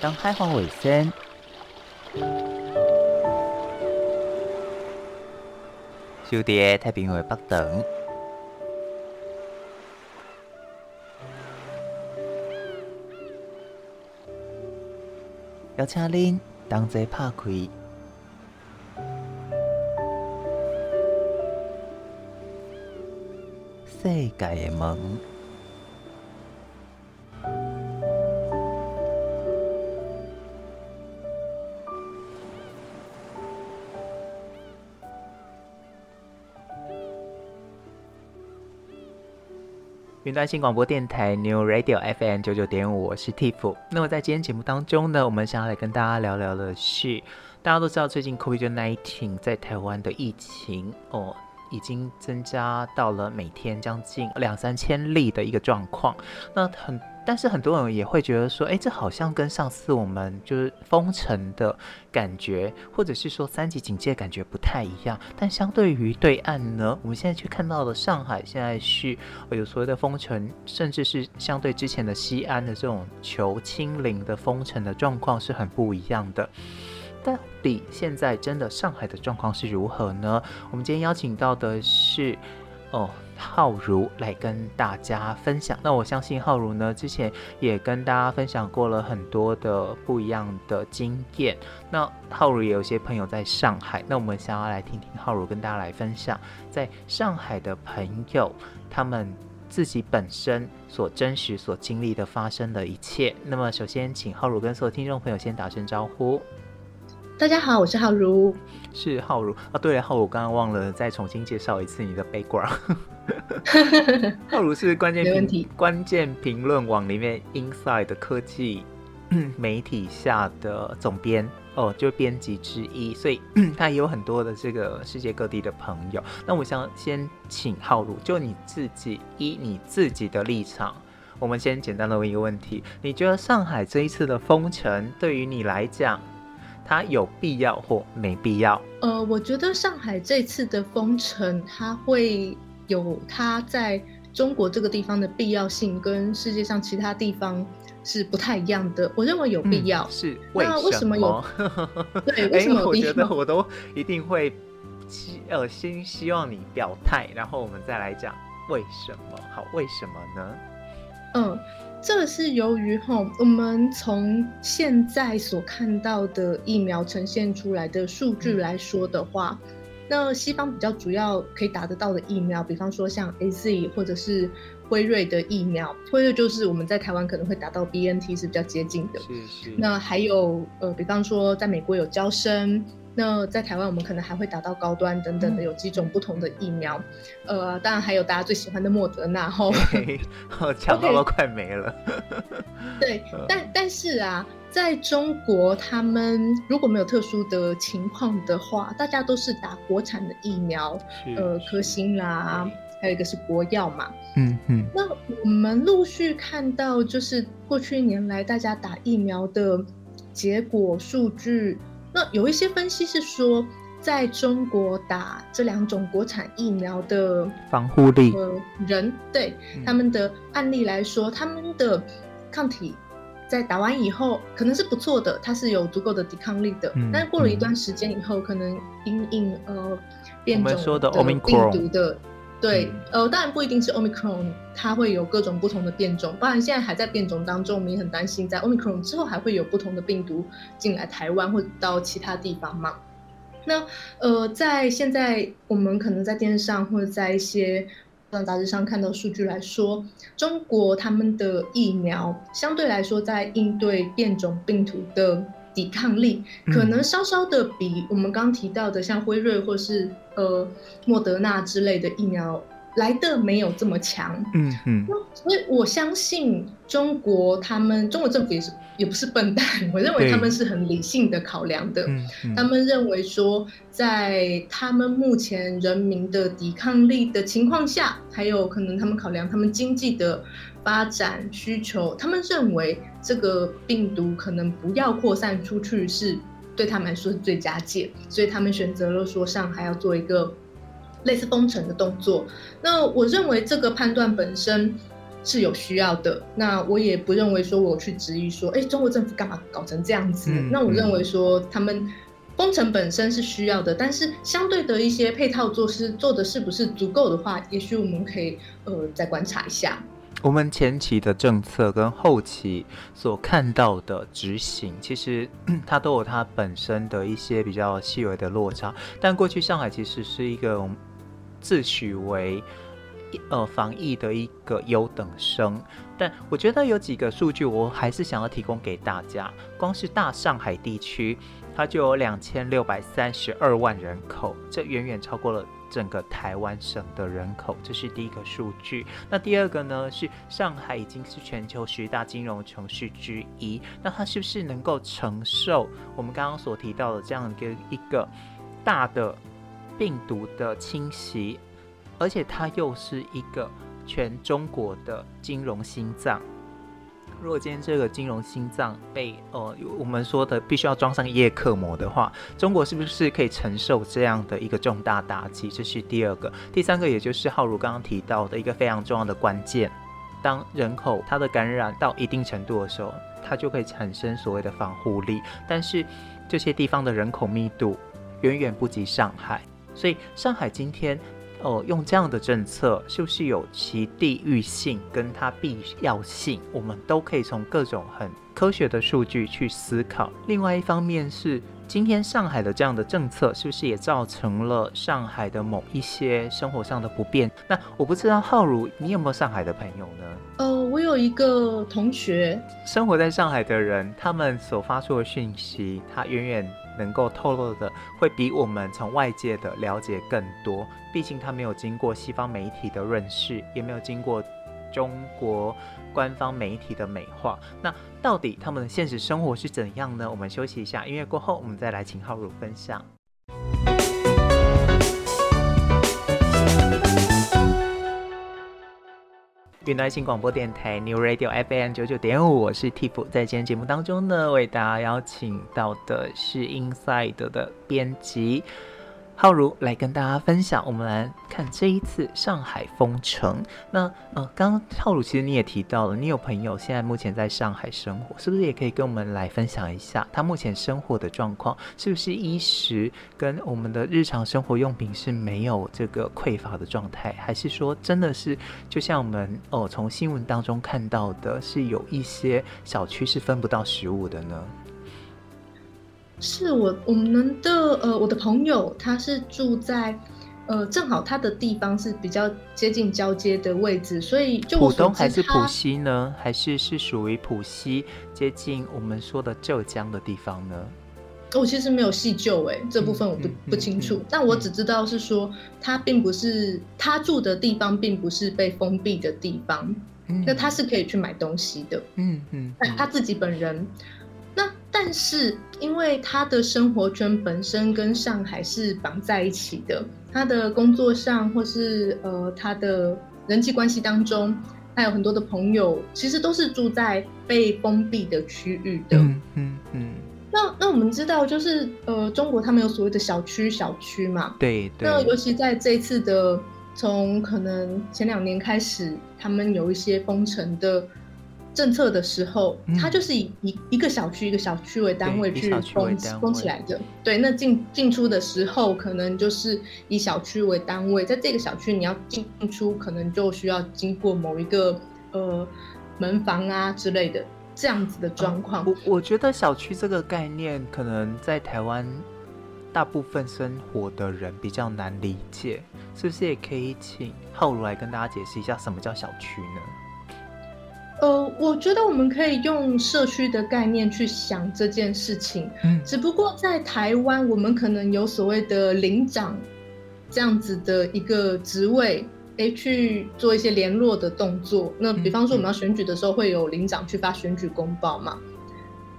当海防卫生，小弟太平洋北等，邀请您同齐拍开世界的门。云端新广播电台 New Radio FM 九九点五，我是 Tiff。那么在今天节目当中呢，我们想要来跟大家聊聊的是，大家都知道最近 COVID-19 在台湾的疫情哦，已经增加到了每天将近两三千例的一个状况。那很。但是很多人也会觉得说，哎，这好像跟上次我们就是封城的感觉，或者是说三级警戒感觉不太一样。但相对于对岸呢，我们现在去看到了上海现在是有所谓的封城，甚至是相对之前的西安的这种求清零的封城的状况是很不一样的。到底现在真的上海的状况是如何呢？我们今天邀请到的是。哦，浩如来跟大家分享。那我相信浩如呢，之前也跟大家分享过了很多的不一样的经验。那浩如也有些朋友在上海，那我们想要来听听浩如跟大家来分享，在上海的朋友他们自己本身所真实所经历的发生的一切。那么，首先请浩如跟所有听众朋友先打声招呼。大家好，我是浩如，是浩如啊。对了，浩如，我刚刚忘了再重新介绍一次你的 background。浩如是关键评关键评论网里面 Inside 的科技 媒体下的总编哦，就编辑之一，所以 他也有很多的这个世界各地的朋友。那我想先请浩如，就你自己以你自己的立场，我们先简单的问一个问题：你觉得上海这一次的封城对于你来讲？它有必要或没必要？呃，我觉得上海这次的封城，它会有它在中国这个地方的必要性，跟世界上其他地方是不太一样的。我认为有必要。嗯、是为什么？为什么有？对，为什么有必要？我觉得我都一定会希呃先希望你表态，然后我们再来讲为什么。好，为什么呢？嗯。这是由于哈，我们从现在所看到的疫苗呈现出来的数据来说的话，那西方比较主要可以打得到的疫苗，比方说像 AZ 或者是辉瑞的疫苗，辉瑞就是我们在台湾可能会打到 BNT 是比较接近的。是是。那还有呃，比方说在美国有交生。那在台湾，我们可能还会打到高端等等的，有几种不同的疫苗，嗯、呃，当然还有大家最喜欢的莫德纳，后抢到都快没了。对，但但是啊，在中国，他们如果没有特殊的情况的话，大家都是打国产的疫苗，呃，科兴啦，还有一个是国药嘛。嗯嗯。那我们陆续看到，就是过去一年来大家打疫苗的结果数据。那有一些分析是说，在中国打这两种国产疫苗的防护力，呃，人对他们的案例来说，他们的抗体在打完以后可能是不错的，它是有足够的抵抗力的。但是过了一段时间以后，可能因应呃变种的病毒的。对，呃，当然不一定是 Omicron，它会有各种不同的变种。当然，现在还在变种当中，我们也很担心，在 Omicron 之后还会有不同的病毒进来台湾或者到其他地方嘛？那呃，在现在我们可能在电视上或者在一些杂志上看到数据来说，中国他们的疫苗相对来说在应对变种病毒的抵抗力，可能稍稍的比我们刚提到的像辉瑞或是。呃，莫德纳之类的疫苗来的没有这么强，嗯嗯，所以我相信中国他们中国政府也是也不是笨蛋，我认为他们是很理性的考量的，他们认为说在他们目前人民的抵抗力的情况下，还有可能他们考量他们经济的发展需求，他们认为这个病毒可能不要扩散出去是。对他们来说是最佳解，所以他们选择了说上海要做一个类似封城的动作。那我认为这个判断本身，是有需要的。那我也不认为说我去质疑说，哎，中国政府干嘛搞成这样子？嗯、那我认为说他们封城本身是需要的，但是相对的一些配套措施做的是不是足够的话，也许我们可以呃再观察一下。我们前期的政策跟后期所看到的执行，其实它都有它本身的一些比较细微的落差。但过去上海其实是一个自诩为呃防疫的一个优等生，但我觉得有几个数据我还是想要提供给大家。光是大上海地区，它就有两千六百三十二万人口，这远远超过了。整个台湾省的人口，这是第一个数据。那第二个呢？是上海已经是全球十大金融城市之一。那它是不是能够承受我们刚刚所提到的这样一个一个大的病毒的侵袭？而且它又是一个全中国的金融心脏。如果今天这个金融心脏被呃我们说的必须要装上叶克膜的话，中国是不是可以承受这样的一个重大打击？这是第二个，第三个，也就是浩如刚刚提到的一个非常重要的关键，当人口它的感染到一定程度的时候，它就可以产生所谓的防护力，但是这些地方的人口密度远远不及上海，所以上海今天。呃，用这样的政策是不是有其地域性跟它必要性？我们都可以从各种很科学的数据去思考。另外一方面是，今天上海的这样的政策是不是也造成了上海的某一些生活上的不便？那我不知道浩如，你有没有上海的朋友呢？呃，我有一个同学，生活在上海的人，他们所发出的讯息，他远远。能够透露的会比我们从外界的了解更多，毕竟他没有经过西方媒体的润饰，也没有经过中国官方媒体的美化。那到底他们的现实生活是怎样呢？我们休息一下，音乐过后，我们再来请浩如分享。云南新广播电台 New Radio FM 九九点五，我是 Tiff，在今天节目当中呢，为大家邀请到的是 Inside 的编辑。浩如来跟大家分享，我们来看这一次上海封城。那呃，刚刚浩如其实你也提到了，你有朋友现在目前在上海生活，是不是也可以跟我们来分享一下他目前生活的状况？是不是衣食跟我们的日常生活用品是没有这个匮乏的状态，还是说真的是就像我们哦从新闻当中看到的，是有一些小区是分不到食物的呢？是我我们的呃，我的朋友他是住在呃，正好他的地方是比较接近交接的位置，所以就浦东还是浦西呢？还是是属于浦西接近我们说的浙江的地方呢？我其实没有细究哎，这部分我不、嗯、不清楚、但我只知道是说他并不是他住的地方，并不是被封闭的地方，嗯、那他是可以去买东西的，嗯嗯，但他自己本人。那但是，因为他的生活圈本身跟上海是绑在一起的，他的工作上或是呃他的人际关系当中，他有很多的朋友，其实都是住在被封闭的区域的。嗯嗯嗯。那那我们知道，就是呃中国他们有所谓的小区小区嘛。对对。那尤其在这一次的，从可能前两年开始，他们有一些封城的。政策的时候，它就是以一一个小区一个小区为单位去封封起来的。对，那进进出的时候，可能就是以小区为单位，在这个小区你要进出，可能就需要经过某一个呃门房啊之类的这样子的状况。我我觉得小区这个概念，可能在台湾大部分生活的人比较难理解，是不是也可以请浩如来跟大家解释一下什么叫小区呢？呃，我觉得我们可以用社区的概念去想这件事情。嗯，只不过在台湾，我们可能有所谓的领长这样子的一个职位，诶，去做一些联络的动作。那比方说我们要选举的时候，会有领长去发选举公报嘛，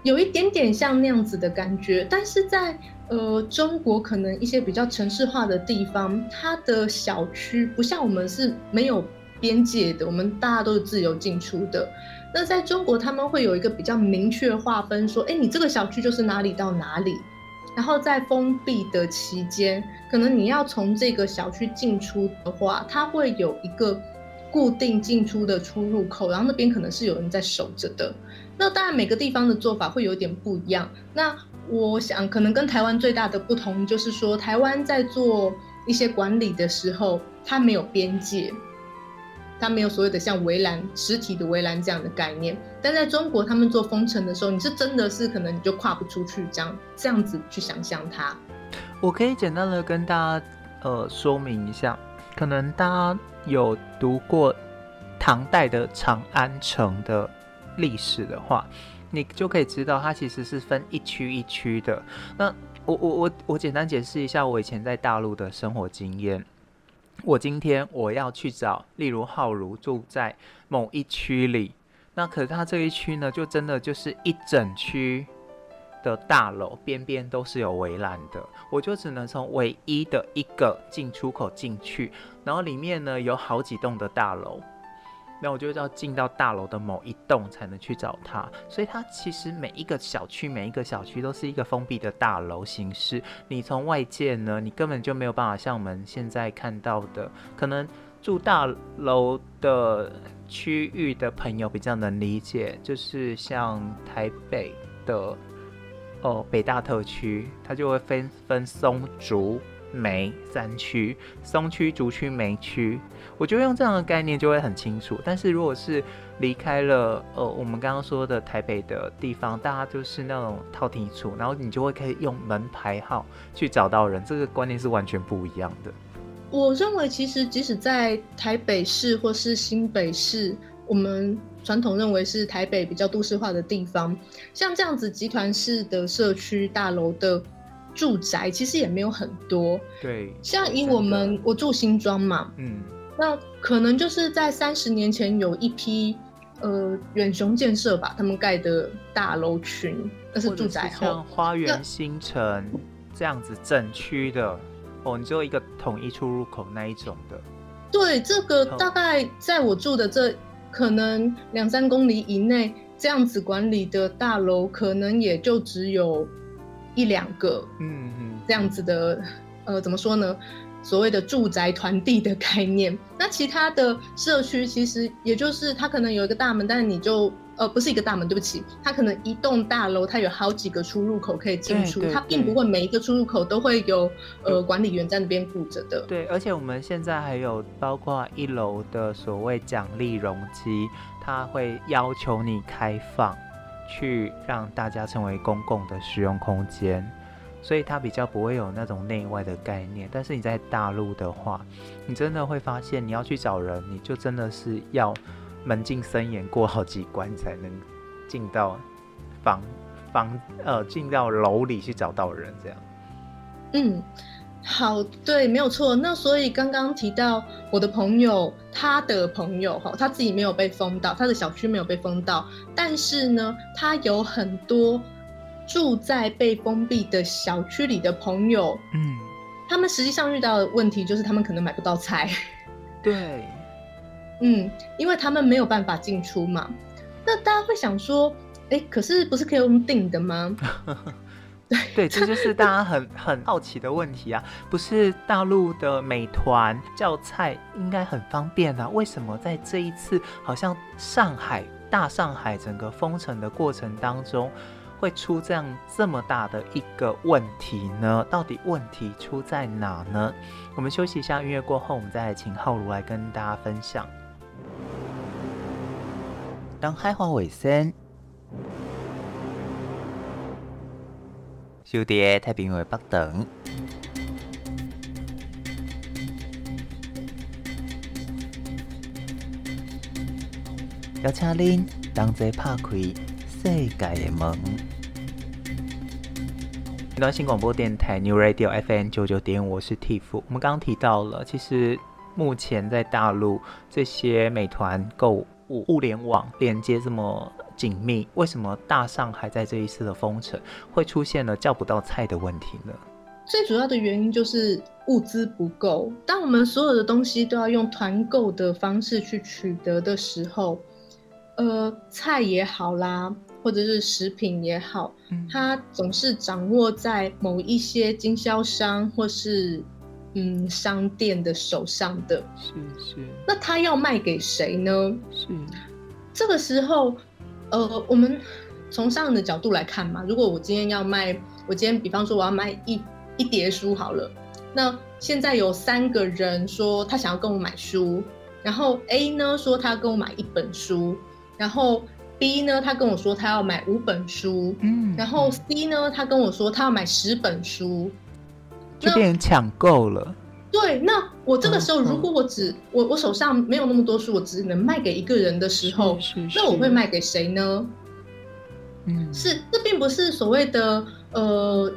有一点点像那样子的感觉。但是在呃中国，可能一些比较城市化的地方，它的小区不像我们是没有。边界的，我们大家都是自由进出的。那在中国，他们会有一个比较明确划分，说，哎，你这个小区就是哪里到哪里。然后在封闭的期间，可能你要从这个小区进出的话，它会有一个固定进出的出入口，然后那边可能是有人在守着的。那当然每个地方的做法会有点不一样。那我想可能跟台湾最大的不同就是说，台湾在做一些管理的时候，它没有边界，它没有所谓的像围栏、实体的围栏这样的概念。但在中国，他们做封城的时候，你是真的是可能你就跨不出去，这样这样子去想象它。我可以简单的跟大家呃说明一下，可能大家有读过唐代的长安城的历史的话。你就可以知道，它其实是分一区一区的。那我我我我简单解释一下我以前在大陆的生活经验。我今天我要去找，例如浩如住在某一区里，那可是他这一区呢，就真的就是一整区的大楼，边边都是有围栏的，我就只能从唯一的一个进出口进去，然后里面呢有好几栋的大楼。那我就要进到大楼的某一栋才能去找他，所以它其实每一个小区，每一个小区都是一个封闭的大楼形式。你从外界呢，你根本就没有办法像我们现在看到的，可能住大楼的区域的朋友比较能理解，就是像台北的哦北大特区，它就会分分松竹。梅三区，松区、竹区、梅区，我觉得用这样的概念就会很清楚。但是如果是离开了呃我们刚刚说的台北的地方，大家就是那种套厅处，然后你就会可以用门牌号去找到人，这个观念是完全不一样的。我认为其实即使在台北市或是新北市，我们传统认为是台北比较都市化的地方，像这样子集团式的社区大楼的。住宅其实也没有很多，对，像以我们我住新庄嘛，嗯，那可能就是在三十年前有一批呃远雄建设吧，他们盖的大楼群，那是住宅后，像花园新城这样子整区的，哦，你只有一个统一出入口那一种的，对，这个大概在我住的这可能两三公里以内这样子管理的大楼，可能也就只有。一两个，嗯嗯，这样子的，呃，怎么说呢？所谓的住宅团地的概念。那其他的社区其实也就是它可能有一个大门，但是你就呃不是一个大门，对不起，它可能一栋大楼它有好几个出入口可以进出，它并不会每一个出入口都会有呃管理员在那边顾着的。对，而且我们现在还有包括一楼的所谓奖励容积，它会要求你开放。去让大家成为公共的使用空间，所以它比较不会有那种内外的概念。但是你在大陆的话，你真的会发现，你要去找人，你就真的是要门禁森严，过好几关才能进到房房呃进到楼里去找到人这样。嗯。好，对，没有错。那所以刚刚提到我的朋友，他的朋友哈，他自己没有被封到，他的小区没有被封到，但是呢，他有很多住在被封闭的小区里的朋友，嗯，他们实际上遇到的问题就是他们可能买不到菜，对，嗯，因为他们没有办法进出嘛。那大家会想说，哎，可是不是可以用订的吗？对，这就是大家很很好奇的问题啊！不是大陆的美团叫菜应该很方便啊？为什么在这一次好像上海大上海整个封城的过程当中，会出这样这么大的一个问题呢？到底问题出在哪呢？我们休息一下，音乐过后，我们再请浩如来跟大家分享。当海话卫生。小弟太平洋北等，邀请您同齐拍开世界的门。一段新广播电台 New Radio FM 九九点，我是 Tiff。我们刚刚提到了，其实目前在大陆这些美团购物物联网连接这么。紧密，为什么大上海在这一次的封城会出现了叫不到菜的问题呢？最主要的原因就是物资不够。当我们所有的东西都要用团购的方式去取得的时候，呃，菜也好啦，或者是食品也好，它总是掌握在某一些经销商或是嗯商店的手上的。是是。那他要卖给谁呢？是。这个时候，呃，我们从上人的角度来看嘛，如果我今天要卖，我今天比方说我要卖一一叠书好了，那现在有三个人说他想要跟我买书，然后 A 呢说他要跟我买一本书，然后 B 呢他跟我说他要买五本书，嗯，然后 C 呢他跟我说他要买十本书，就变成抢购了。对，那我这个时候，如果我只、我我手上没有那么多书，我只能卖给一个人的时候，那我会卖给谁呢？嗯，是，这并不是所谓的呃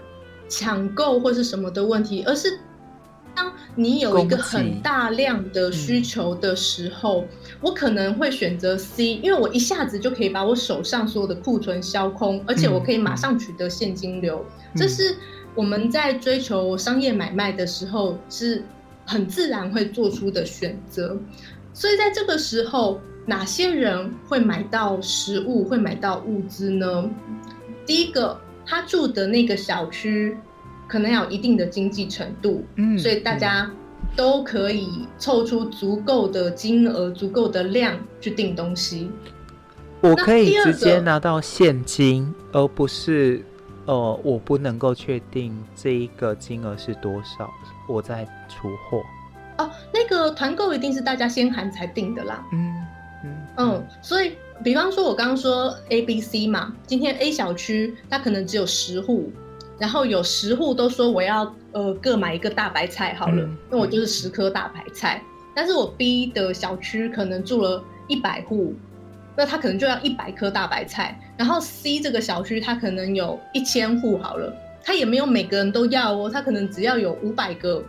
抢购或是什么的问题，而是当你有一个很大量的需求的时候，嗯、我可能会选择 C，因为我一下子就可以把我手上所有的库存销空，而且我可以马上取得现金流，嗯、这是。我们在追求商业买卖的时候，是很自然会做出的选择。所以在这个时候，哪些人会买到食物，会买到物资呢？第一个，他住的那个小区可能要有一定的经济程度，嗯，所以大家都可以凑出足够的金额、足够的量去订东西。我可以直接拿到现金，而不是。呃，我不能够确定这一个金额是多少，我在出货。哦，那个团购一定是大家先喊才定的啦。嗯嗯嗯，所以比方说，我刚刚说 A、B、C 嘛，今天 A 小区它可能只有十户，然后有十户都说我要呃各买一个大白菜好了，嗯、那我就是十颗大白菜。嗯、但是我 B 的小区可能住了一百户。那他可能就要一百颗大白菜，然后 C 这个小区他可能有一千户好了，他也没有每个人都要哦，他可能只要有五百个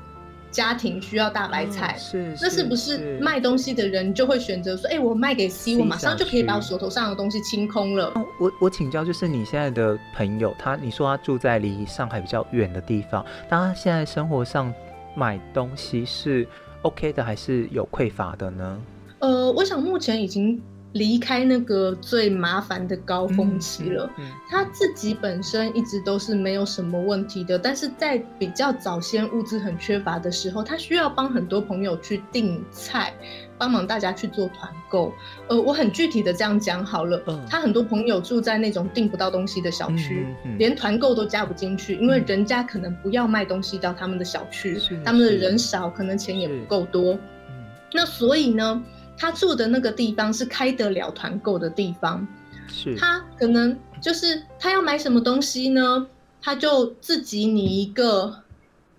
家庭需要大白菜，是，那是不是卖东西的人就会选择说，哎，我卖给 C，我马上就可以把我手头上的东西清空了。我我请教，就是你现在的朋友，他你说他住在离上海比较远的地方，当他现在生活上买东西是 OK 的，还是有匮乏的呢？呃，我想目前已经。离开那个最麻烦的高峰期了，嗯嗯嗯、他自己本身一直都是没有什么问题的，但是在比较早先物资很缺乏的时候，他需要帮很多朋友去订菜，帮忙大家去做团购。呃，我很具体的这样讲好了，嗯、他很多朋友住在那种订不到东西的小区，连团购都加不进去，因为人家可能不要卖东西到他们的小区，他们的人少，可能钱也不够多。嗯、那所以呢？他住的那个地方是开得了团购的地方，是他可能就是他要买什么东西呢？他就自己拟一个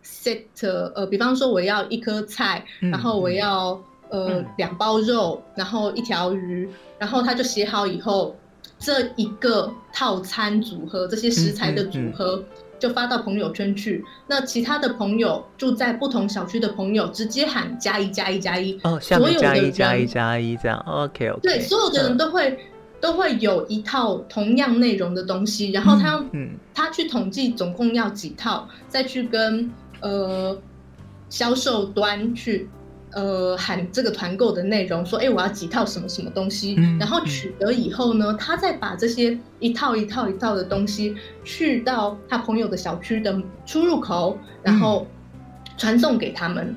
set，呃，比方说我要一颗菜，嗯、然后我要呃两、嗯、包肉，然后一条鱼，然后他就写好以后，这一个套餐组合，这些食材的组合。就发到朋友圈去，那其他的朋友住在不同小区的朋友直接喊加一加一加一哦，所有加一加一加一这样，OK OK。对，所有的人都会、嗯、都会有一套同样内容的东西，然后他他去统计总共要几套，再去跟呃销售端去。呃，喊这个团购的内容，说，哎，我要几套什么什么东西，嗯、然后取得以后呢，他再把这些一套一套一套的东西去到他朋友的小区的出入口，然后传送给他们，嗯、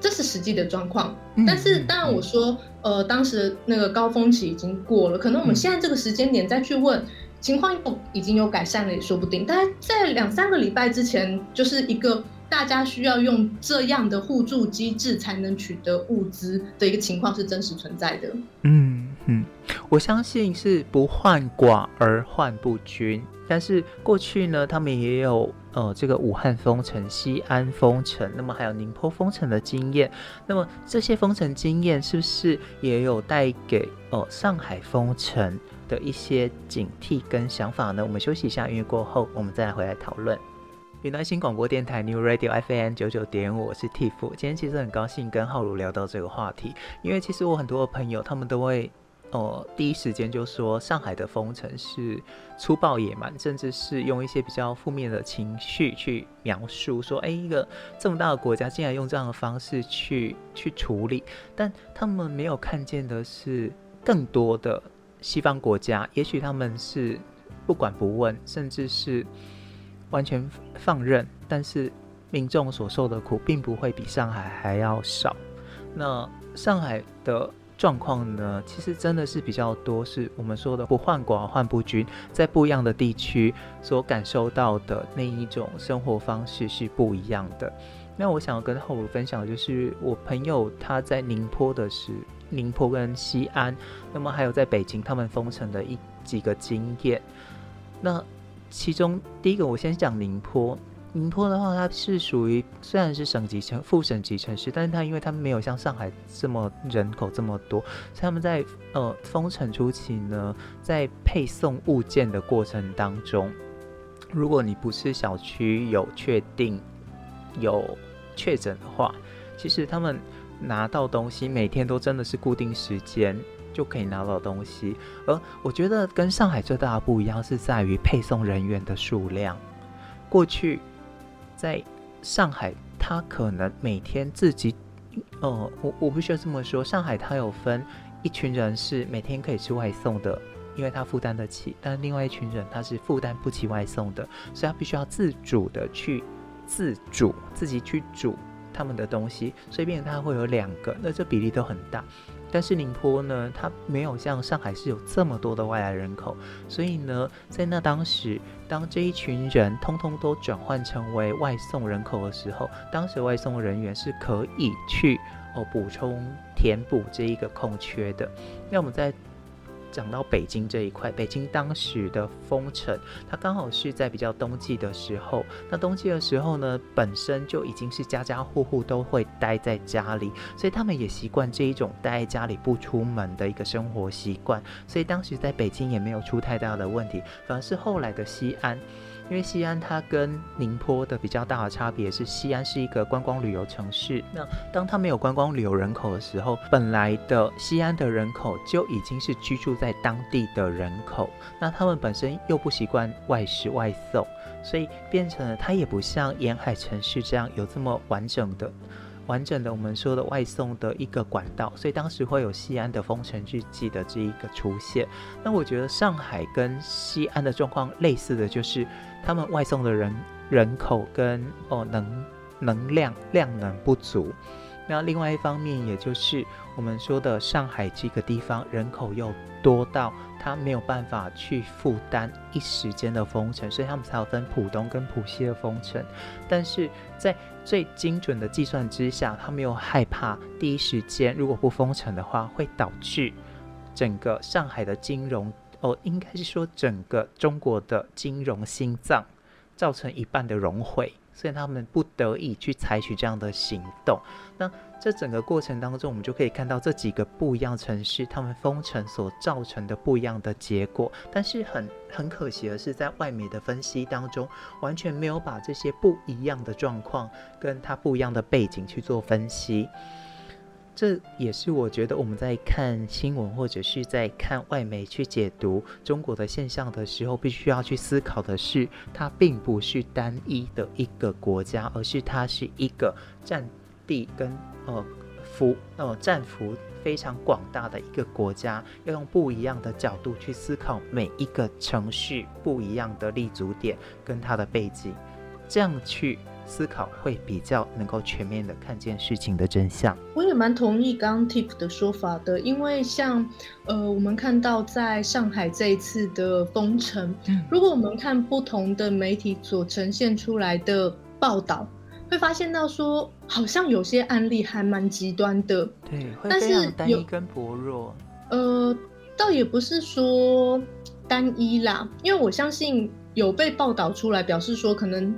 这是实际的状况。嗯、但是，当然我说，呃，当时那个高峰期已经过了，可能我们现在这个时间点再去问，情况又已经有改善了，也说不定。但是在两三个礼拜之前，就是一个。大家需要用这样的互助机制才能取得物资的一个情况是真实存在的。嗯嗯，我相信是不患寡而患不均。但是过去呢，他们也有呃这个武汉封城、西安封城，那么还有宁波封城的经验。那么这些封城经验是不是也有带给呃上海封城的一些警惕跟想法呢？我们休息一下，音乐过后我们再来回来讨论。云南新广播电台 New Radio FM 九九点五，我是 Tiff。今天其实很高兴跟浩如聊到这个话题，因为其实我很多的朋友他们都会，呃，第一时间就说上海的封城是粗暴野蛮，甚至是用一些比较负面的情绪去描述，说，哎，一个这么大的国家竟然用这样的方式去去处理，但他们没有看见的是更多的西方国家，也许他们是不管不问，甚至是。完全放任，但是民众所受的苦，并不会比上海还要少。那上海的状况呢，其实真的是比较多，是我们说的不患寡而患不均，在不一样的地区所感受到的那一种生活方式是不一样的。那我想要跟厚如分享的就是我朋友他在宁波的是宁波跟西安，那么还有在北京他们封城的一几个经验。那其中第一个，我先讲宁波。宁波的话，它是属于虽然是省级城、副省级城市，但是它因为它没有像上海这么人口这么多，所以他们在呃封城初期呢，在配送物件的过程当中，如果你不是小区有确定有确诊的话，其实他们拿到东西每天都真的是固定时间就可以拿到东西，而我觉得跟上海最大的不一样是在于配送人员的数量，过去。在上海，他可能每天自己，呃，我我不需要这么说。上海他有分一群人是每天可以吃外送的，因为他负担得起；但另外一群人他是负担不起外送的，所以他必须要自主的去自主自己去煮他们的东西，所以变成他会有两个，那这比例都很大。但是宁波呢，它没有像上海市有这么多的外来人口，所以呢，在那当时，当这一群人通通都转换成为外送人口的时候，当时外送人员是可以去哦补充填补这一个空缺的。那我们在。讲到北京这一块，北京当时的封城，它刚好是在比较冬季的时候。那冬季的时候呢，本身就已经是家家户户都会待在家里，所以他们也习惯这一种待在家里不出门的一个生活习惯。所以当时在北京也没有出太大的问题，反而是后来的西安。因为西安它跟宁波的比较大的差别是，西安是一个观光旅游城市。那当它没有观光旅游人口的时候，本来的西安的人口就已经是居住在当地的人口。那他们本身又不习惯外食外送，所以变成了它也不像沿海城市这样有这么完整的。完整的我们说的外送的一个管道，所以当时会有西安的封城日记的这一个出现。那我觉得上海跟西安的状况类似的就是，他们外送的人人口跟哦能能量量能不足。那另外一方面，也就是我们说的上海这个地方人口又多到他没有办法去负担一时间的封城，所以他们才有分浦东跟浦西的封城。但是在最精准的计算之下，他们又害怕第一时间如果不封城的话，会导致整个上海的金融哦，应该是说整个中国的金融心脏造成一半的融毁。所以他们不得已去采取这样的行动。那这整个过程当中，我们就可以看到这几个不一样城市，他们封城所造成的不一样的结果。但是很很可惜的是，在外媒的分析当中，完全没有把这些不一样的状况跟它不一样的背景去做分析。这也是我觉得我们在看新闻或者是在看外媒去解读中国的现象的时候，必须要去思考的是，它并不是单一的一个国家，而是它是一个占地跟呃幅呃占幅非常广大的一个国家，要用不一样的角度去思考每一个城市不一样的立足点跟它的背景，这样去。思考会比较能够全面的看见事情的真相。我也蛮同意刚刚 Tip 的说法的，因为像呃，我们看到在上海这一次的封城，嗯，如果我们看不同的媒体所呈现出来的报道，会发现到说，好像有些案例还蛮极端的，对，但是单一跟薄弱。呃，倒也不是说单一啦，因为我相信有被报道出来，表示说可能。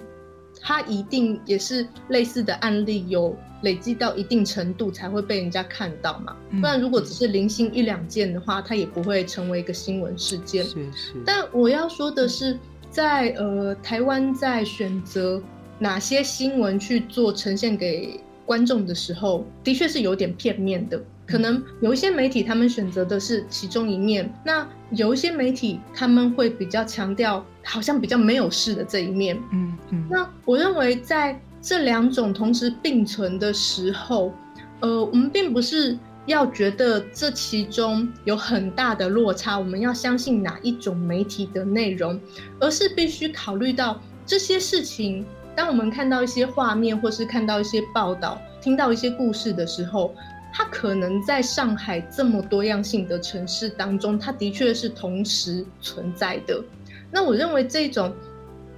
它一定也是类似的案例，有累积到一定程度才会被人家看到嘛。不然如果只是零星一两件的话，它也不会成为一个新闻事件。是是。但我要说的是，在呃台湾在选择哪些新闻去做呈现给观众的时候，的确是有点片面的。可能有一些媒体他们选择的是其中一面，那有一些媒体他们会比较强调好像比较没有事的这一面。嗯嗯。那我认为在这两种同时并存的时候，呃，我们并不是要觉得这其中有很大的落差，我们要相信哪一种媒体的内容，而是必须考虑到这些事情当我们看到一些画面，或是看到一些报道，听到一些故事的时候，它可能在上海这么多样性的城市当中，它的确是同时存在的。那我认为这种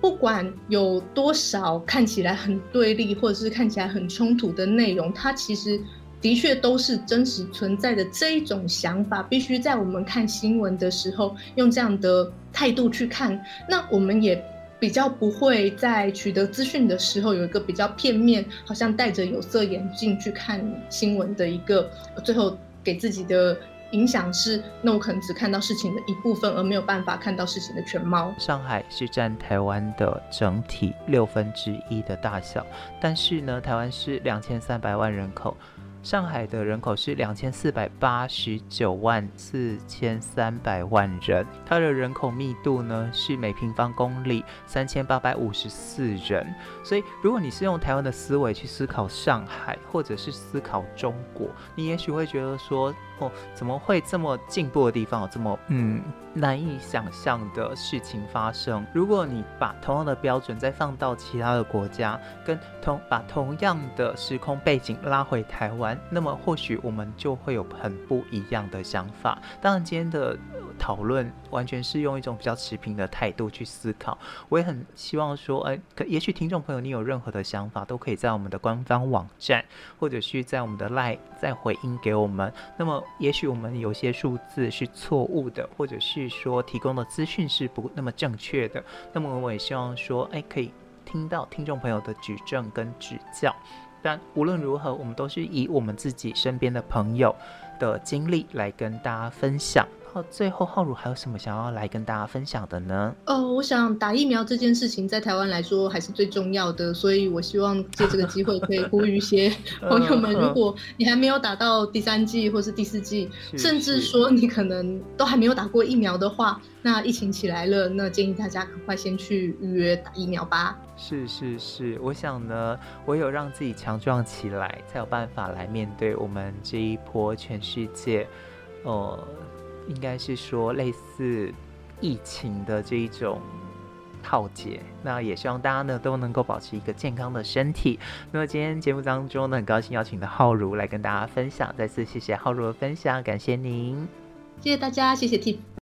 不管有多少看起来很对立，或者是看起来很冲突的内容，它其实的确都是真实存在的。这一种想法，必须在我们看新闻的时候，用这样的态度去看。那我们也。比较不会在取得资讯的时候有一个比较片面，好像戴着有色眼镜去看新闻的一个，最后给自己的影响是，那我可能只看到事情的一部分，而没有办法看到事情的全貌。上海是占台湾的整体六分之一的大小，但是呢，台湾是两千三百万人口。上海的人口是两千四百八十九万四千三百万人，它的人口密度呢是每平方公里三千八百五十四人。所以，如果你是用台湾的思维去思考上海，或者是思考中国，你也许会觉得说。哦，怎么会这么进步的地方有这么嗯难以想象的事情发生？如果你把同样的标准再放到其他的国家，跟同把同样的时空背景拉回台湾，那么或许我们就会有很不一样的想法。当然，今天的讨论完全是用一种比较持平的态度去思考。我也很希望说，哎，可也许听众朋友你有任何的想法，都可以在我们的官方网站，或者是在我们的 LINE 再回应给我们。那么。也许我们有些数字是错误的，或者是说提供的资讯是不那么正确的。那么我也希望说，哎，可以听到听众朋友的举证跟指教。但无论如何，我们都是以我们自己身边的朋友的经历来跟大家分享。最后，浩如还有什么想要来跟大家分享的呢？哦，我想打疫苗这件事情在台湾来说还是最重要的，所以我希望借这个机会可以呼吁一些 朋友们，如果你还没有打到第三剂或是第四剂，甚至说你可能都还没有打过疫苗的话，那疫情起来了，那建议大家赶快先去预约打疫苗吧。是是是，我想呢，唯有让自己强壮起来，才有办法来面对我们这一波全世界，哦、呃。应该是说类似疫情的这一种浩劫，那也希望大家呢都能够保持一个健康的身体。那么今天节目当中呢，很高兴邀请到浩如来跟大家分享，再次谢谢浩如的分享，感谢您，谢谢大家，谢谢 T。